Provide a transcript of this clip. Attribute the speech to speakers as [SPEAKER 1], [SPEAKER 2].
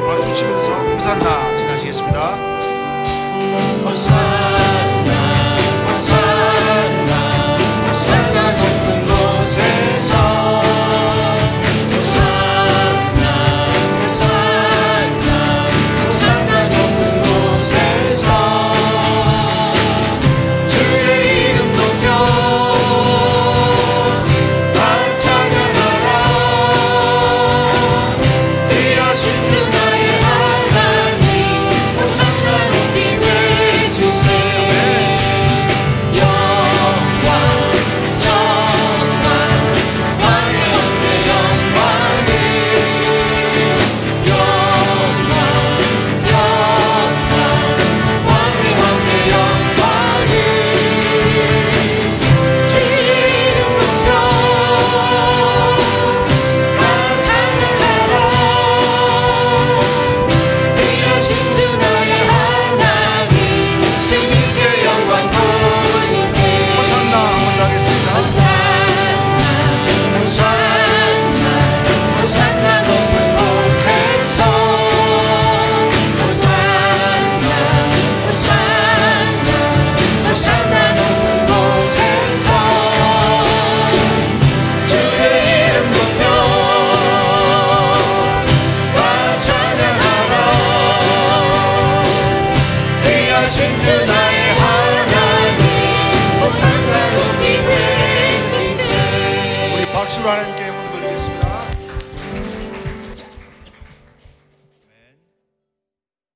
[SPEAKER 1] 박수 치면서 호산나 찬양하시겠습니다. 우리 박수로 하나님께